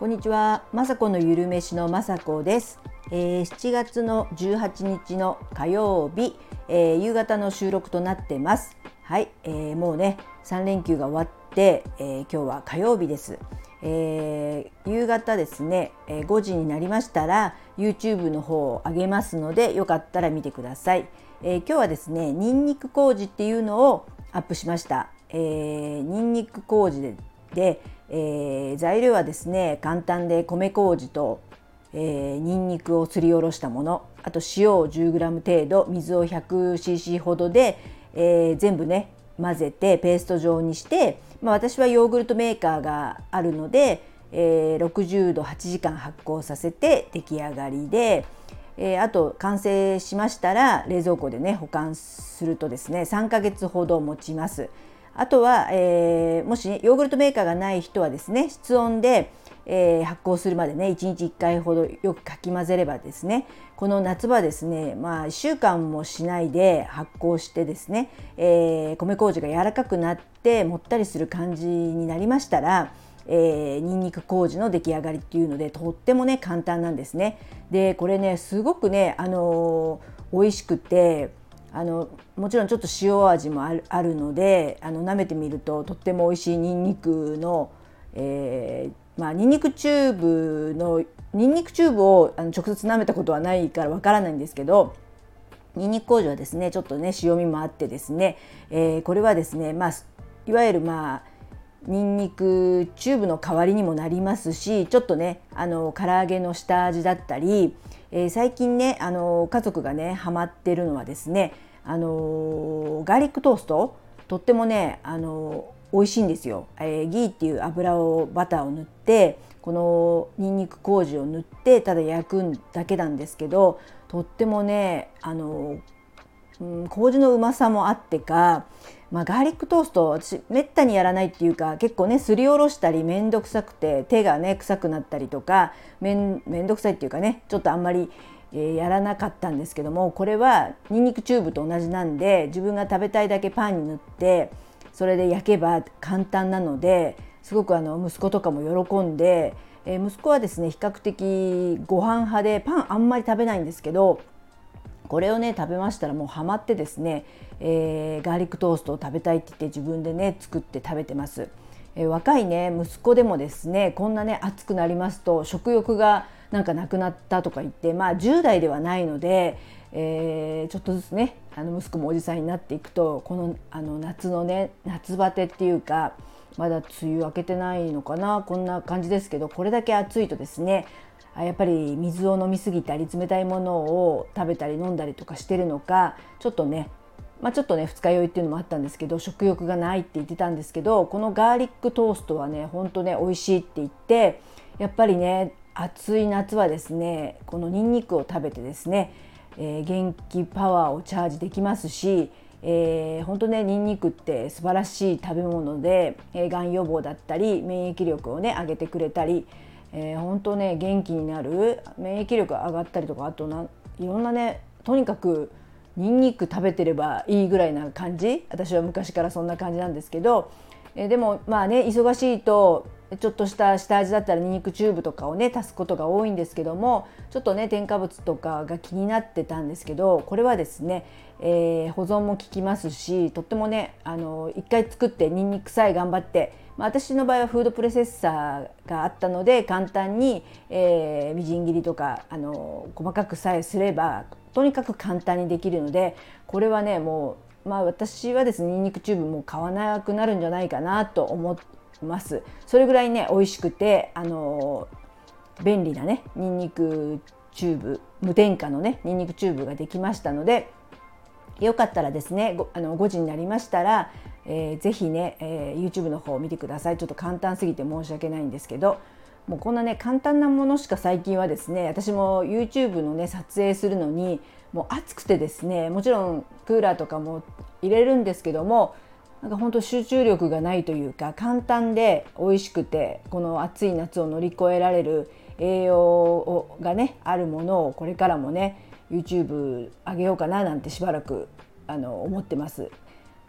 こんにちは、まさこのゆるめしのまさこです、えー、7月の18日の火曜日、えー、夕方の収録となってます。はい、えー、もうね3連休が終わって、えー、今日は火曜日です、えー、夕方ですね、えー、5時になりましたら YouTube の方を上げますのでよかったら見てください、えー、今日はですねにんにく麹っていうのをアップしました、えー、にんにく麹でで、えー、材料はですね簡単で米麹と、えー、にんにくをすりおろしたものあと塩を 10g 程度水を 100cc ほどで、えー、全部ね混ぜてペースト状にして、まあ、私はヨーグルトメーカーがあるので、えー、60度8時間発酵させて出来上がりで、えー、あと完成しましたら冷蔵庫でね保管するとですね3ヶ月ほど持ちます。あとは、えー、もし、ね、ヨーグルトメーカーがない人はですね室温で、えー、発酵するまでね1日1回ほどよくかき混ぜればですねこの夏場ですねまあ1週間もしないで発酵してですね、えー、米麹が柔らかくなってもったりする感じになりましたらえー、にんにく麹の出来上がりっていうのでとってもね簡単なんですね。でこれねすごくねあのー、美味しくてあのもちろんちょっと塩味もあるあるのであの舐めてみるととっても美味しいにんにくの、えー、まあにんにくチューブのにんにくチューブをあの直接舐めたことはないからわからないんですけどにんにく麹はですねちょっとね塩味もあってですね、えー、これはですねまあいわゆるまあにんにくチューブの代わりにもなりますしちょっとねあの唐揚げの下味だったりえー、最近ねあの家族がねハマってるのはですねあのガーリックトースト。とってもねあの美味しいんですよ、えー、ギーっていう油をバターを塗ってこのにんにく麹を塗ってただ焼くだけなんですけどとってもねあの、うん、麹のうまさもあってかまあ、ガーリックトースト私めったにやらないっていうか結構ねすりおろしたり面倒くさくて手がね臭くなったりとか面倒くさいっていうかねちょっとあんまり、え、やらなかったんですけどもこれはにんにくチューブと同じなんで自分が食べたいだけパンに塗ってそれで焼けば簡単なのですごくあの息子とかも喜んで、え、息子はですね比較的ご飯派でパンあんまり食べないんですけどこれをね食べましたらもうハマってですね、えー、ガーリックトーストを食べたいって言って自分でね作って食べてます。えー、若いね息子でもですねこんなね暑くなりますと食欲がなんかなくなったとか言ってまあ10代ではないので、えー、ちょっとずつねあの息子もおじさんになっていくとこのあの夏のね夏バテっていうかまだ梅雨明けてないのかなこんな感じですけどこれだけ暑いとですねやっぱり水を飲みすぎたり冷たいものを食べたり飲んだりとかしてるのかちょっとねまあ、ちょっとね二日酔いっていうのもあったんですけど食欲がないって言ってたんですけどこのガーリックトーストはねほんとね美味しいって言ってやっぱりね暑い夏はですねこのにんにくを食べてですね、えー、元気パワーをチャージできますし、えー、本当ねにんにくって素晴らしい食べ物で、え、がん予防だったり免疫力をね上げてくれたりえー、本当ね元気になる免疫力上がったりとかあとないろんなねとにかくニンニク食べてればいいぐらいな感じ。私は昔からそんな感じなんですけど、えー、でもまあね忙しいとちょっとした下味だったらにんにくチューブとかをね足すことが多いんですけどもちょっとね添加物とかが気になってたんですけどこれはですね、えー、保存も効きますしとってもねあの一回作ってにんにくさえ頑張ってまあ、私の場合はフードプロセッサーがあったので簡単に、えー、みじん切りとかあの細かくさえすればとにかく簡単にできるのでこれはねもう、まあ、私はですねにんにくチューブも買わなくなるんじゃないかなと思います。それぐらいね美味しくてあの便利なねにんにくチューブ無添加のねにんにくチューブができましたのでよかったらですねあの5時になりましたらえー、ぜひね、えー、YouTube の方を見てくださいちょっと簡単すぎて申し訳ないんですけどもうこんなね簡単なものしか最近はですね私も YouTube のね撮影するのにもう暑くてですねもちろんクーラーとかも入れるんですけどもなんか本当集中力がないというか簡単で美味しくてこの暑い夏を乗り越えられる栄養がねあるものをこれからもね YouTube 上げようかななんてしばらくあの思ってます。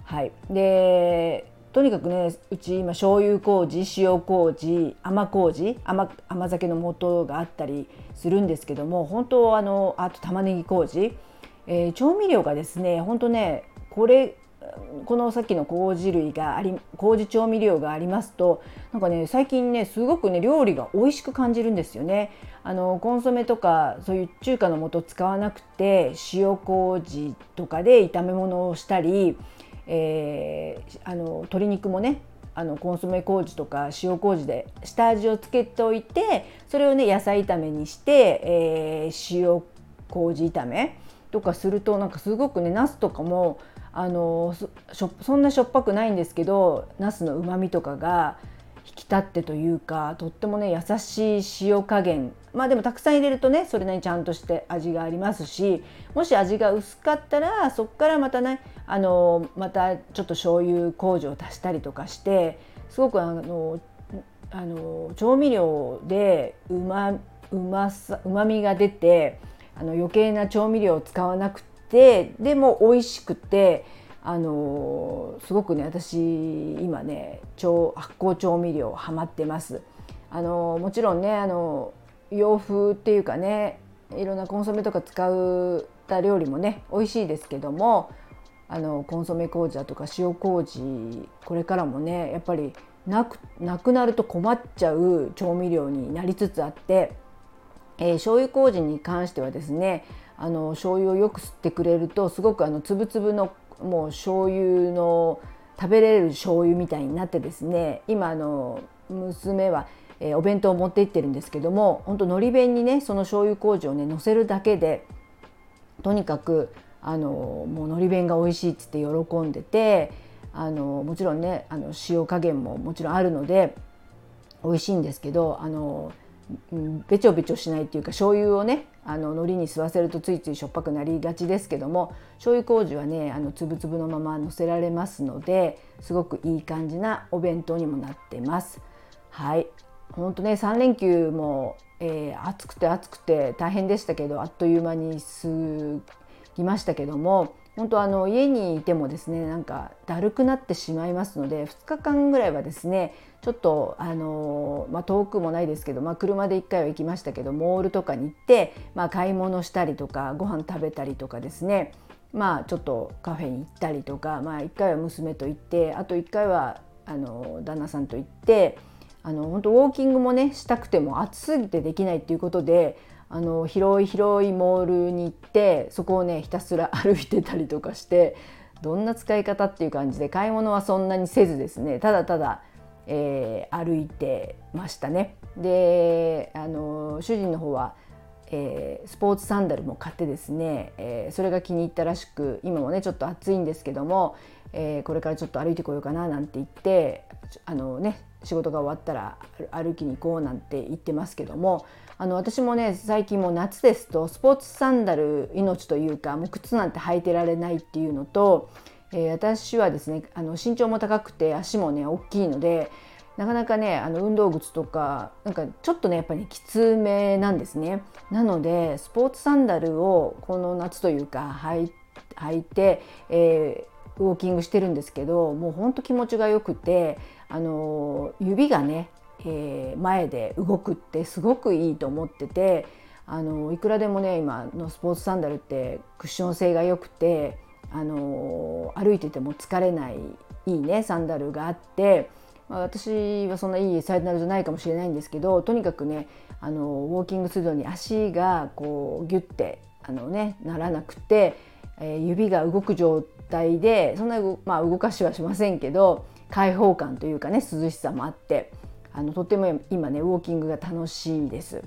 はい、でとにかくねうち今醤油麹塩麹甘麹甘甘酒の素があったりするんですけども本当あのあと玉ねぎ麹、えー、調味料がですね本当ねこれこのさっきの麹類があり麹調味料がありますとなんかね最近ねすごくね料理が美味しく感じるんですよね。あのコンソメとかそういう中華の素使わなくて塩麹とかで炒め物をしたり、えー、あの鶏肉もねあのコンソメ麹とか塩麹で下味をつけておいてそれをね野菜炒めにして、えー、塩麹炒めとかするとなんかすごくね茄子とかもあのそそんなしょっぱくないんですけど茄子のうまみとかが引き立ってというかとってもね優しい塩加減。まあでもたくさん入れるとねそれなりにちゃんとして味がありますしもし味が薄かったらそこからまたねあのまたちょっと醤油麹を足したりとかしてすごくあのあの調味料でうまうまさうまみが出てあの余計な調味料を使わなくててでも美味しくてあのすごくね私今ね超発酵調味料ハマってます。あのもちろんねあの洋風っていうかねいろんなコンソメとか使うた料理もね美味しいですけどもあのコンソメ麹だとか塩麹これからもねやっぱりなくなくなると困っちゃう調味料になりつつあって、えー、醤油麹に関してはですねあの醤油をよく吸ってくれるとすごくあの粒々のもう醤油の食べれる醤油みたいになってですね今あの娘は、えー、お弁当を持って行ってるんですけども本当のり弁にねその醤油麹をね乗せるだけでとにかくあのもうのり弁が美味しいっつって喜んでてあのもちろんねあの塩加減ももちろんあるので美味しいんですけどあのべちょべちょしないっていうか醤油をねあの海苔に吸わせるとついついしょっぱくなりがちですけども醤油麹はねあのつぶつぶのままのせられますのですごくいい感じなお弁当にもなってます。はい本当ね3連休も、えー、暑くて暑くて大変でしたけどあっという間に過ぎましたけども本当あの家にいてもですねなんかだるくなってしまいますので2日間ぐらいはですねちょっとあの、まあ、遠くもないですけど、まあ、車で1回は行きましたけどモールとかに行って、まあ、買い物したりとかご飯食べたりとかですねまあちょっとカフェに行ったりとか、まあ、1回は娘と行ってあと1回はあの旦那さんと行ってあの本当ウォーキングもねしたくても暑すぎてできないっていうことであの広い広いモールに行ってそこをねひたすら歩いてたりとかしてどんな使い方っていう感じで買い物はそんなにせずですねただただえー、歩いてましたね。であの主人の方は、えー、スポーツサンダルも買ってですね、えー、それが気に入ったらしく今もねちょっと暑いんですけども、えー、これからちょっと歩いてこようかななんて言ってあのね仕事が終わったら歩きに行こうなんて言ってますけどもあの私もね最近も夏ですとスポーツサンダル命というかもう靴なんて履いてられないっていうのとえー、私はですねあの身長も高くて足もね大きいのでなかなかねあの運動靴とかなんかちょっとねやっぱり、きつめなんですね。なのでスポーツサンダルをこの夏というか履いて、えー、ウォーキングしてるんですけどもうほんと気持ちがよくてあの指がね、えー、前で動くってすごくいいと思っててあのいくらでもね今のスポーツサンダルってクッション性が良くてあの歩いてても疲れないいいねサンダルがあって、まあ、私はそんないいサンダルじゃないかもしれないんですけどとにかくねあのウォーキングするのに足がこうギュッてあの、ね、ならなくて、えー、指が動く状態でそんな、まあ、動かしはしませんけど開放感というかね涼しさもあってあのとても今ねウォーキングが楽しいです。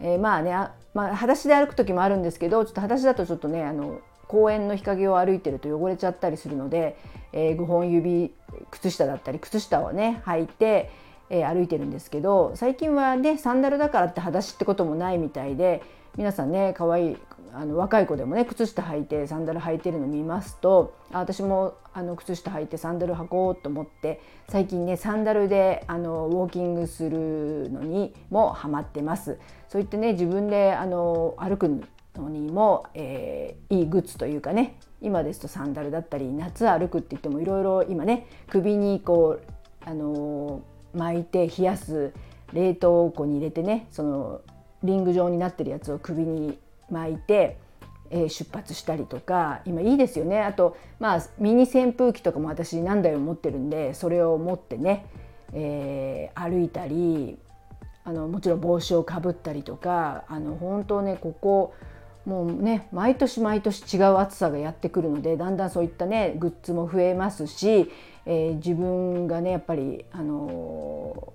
えー、まあね、まあ、裸足で歩く時もあるんですけどちょっと裸足だとちょっとねあの公園の日陰を歩いてると汚れちゃったりするので、えー、5本指靴下だったり靴下をね履いて、えー、歩いてるんですけど最近はねサンダルだからって裸足ってこともないみたいで皆さんね可愛いあの若い子でもね靴下履いてサンダル履いてるの見ますとあ私もあの靴下履いてサンダル履こうと思って最近ねサンダルであのウォーキングするのにもハマってます。そう言ってね自分であの歩くのにも、えー、いいグッズというかね今ですとサンダルだったり夏歩くって言ってもいろいろ今ね首にこうあの巻いて冷やす冷凍庫に入れてねそのリング状になってるやつを首に巻いて、えー、出発したりとか今いいですよね。あとまあミニ扇風機とかも私何台も持ってるんでそれを持ってね、えー、歩いたりあのもちろん帽子をかぶったりとかあの本当ねここもうね毎年毎年違う暑さがやってくるのでだんだんそういったねグッズも増えますし、えー、自分がねやっぱりあの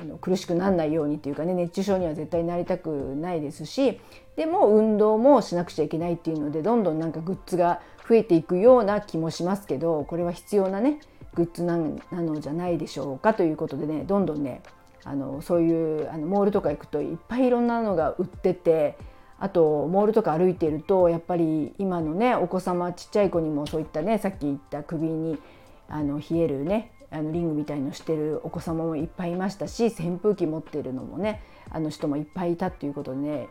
あの苦しくならないようにっていうかね熱中症には絶対なりたくないですしでも運動もしなくちゃいけないっていうのでどんどんなんかグッズが増えていくような気もしますけどこれは必要なねグッズなのじゃないでしょうかということでねどんどんねあのそういうあのモールとか行くといっぱいいろんなのが売っててあとモールとか歩いてるとやっぱり今のねお子様ちっちゃい子にもそういったねさっき言った首にあの冷えるねあのリングみたいのしてるお子様もいっぱいいましたし扇風機持ってるのもねあの人もいっぱいいたっていうことでね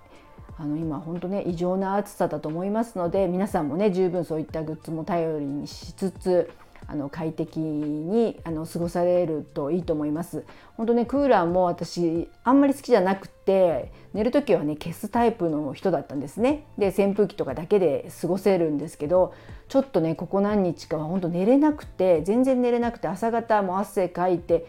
あの今本当ね異常な暑さだと思いますので皆さんもね十分そういったグッズも頼りにしつつあの快適にあの過ごされるといいと思います。本当ねクーラーも私あんまり好きじゃなくて寝る時はね消すタイプの人だったんですね。で扇風機とかだけで過ごせるんですけどちょっとねここ何日かは本当寝れなくて全然寝れなくて朝方も汗かいて、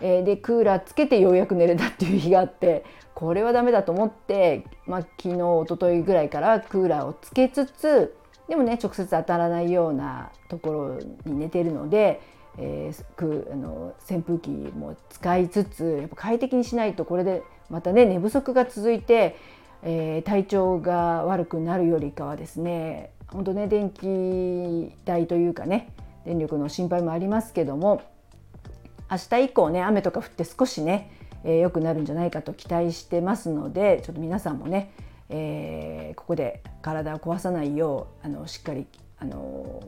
え、でクーラーつけてようやく寝れたっていう日があってこれはダメだと思って、まあ、昨日一昨日ぐらいからクーラーをつけつつでもね直接当たらないようなところに寝てるので、えー、くあの扇風機も使いつつやっぱ快適にしないとこれでまたね寝不足が続いて、えー、体調が悪くなるよりかはですね本当ね電気代というかね電力の心配もありますけども明日以降ね雨とか降って少しね良、えー、くなるんじゃないかと期待してますのでちょっと皆さんもねえー、ここで体を壊さないようあのしっかりあの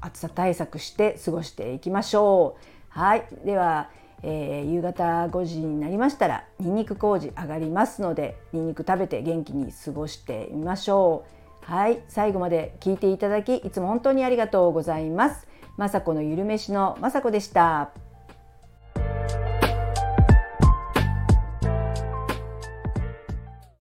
暑さ対策して過ごしていきましょう。はいでは、えー、夕方5時になりましたらにんにく麹上がりますのでにんにく食べて元気に過ごしてみましょう。はい最後まで聞いていただきいつも本当にありがとうございます。まさこのゆるめしのまさこでした。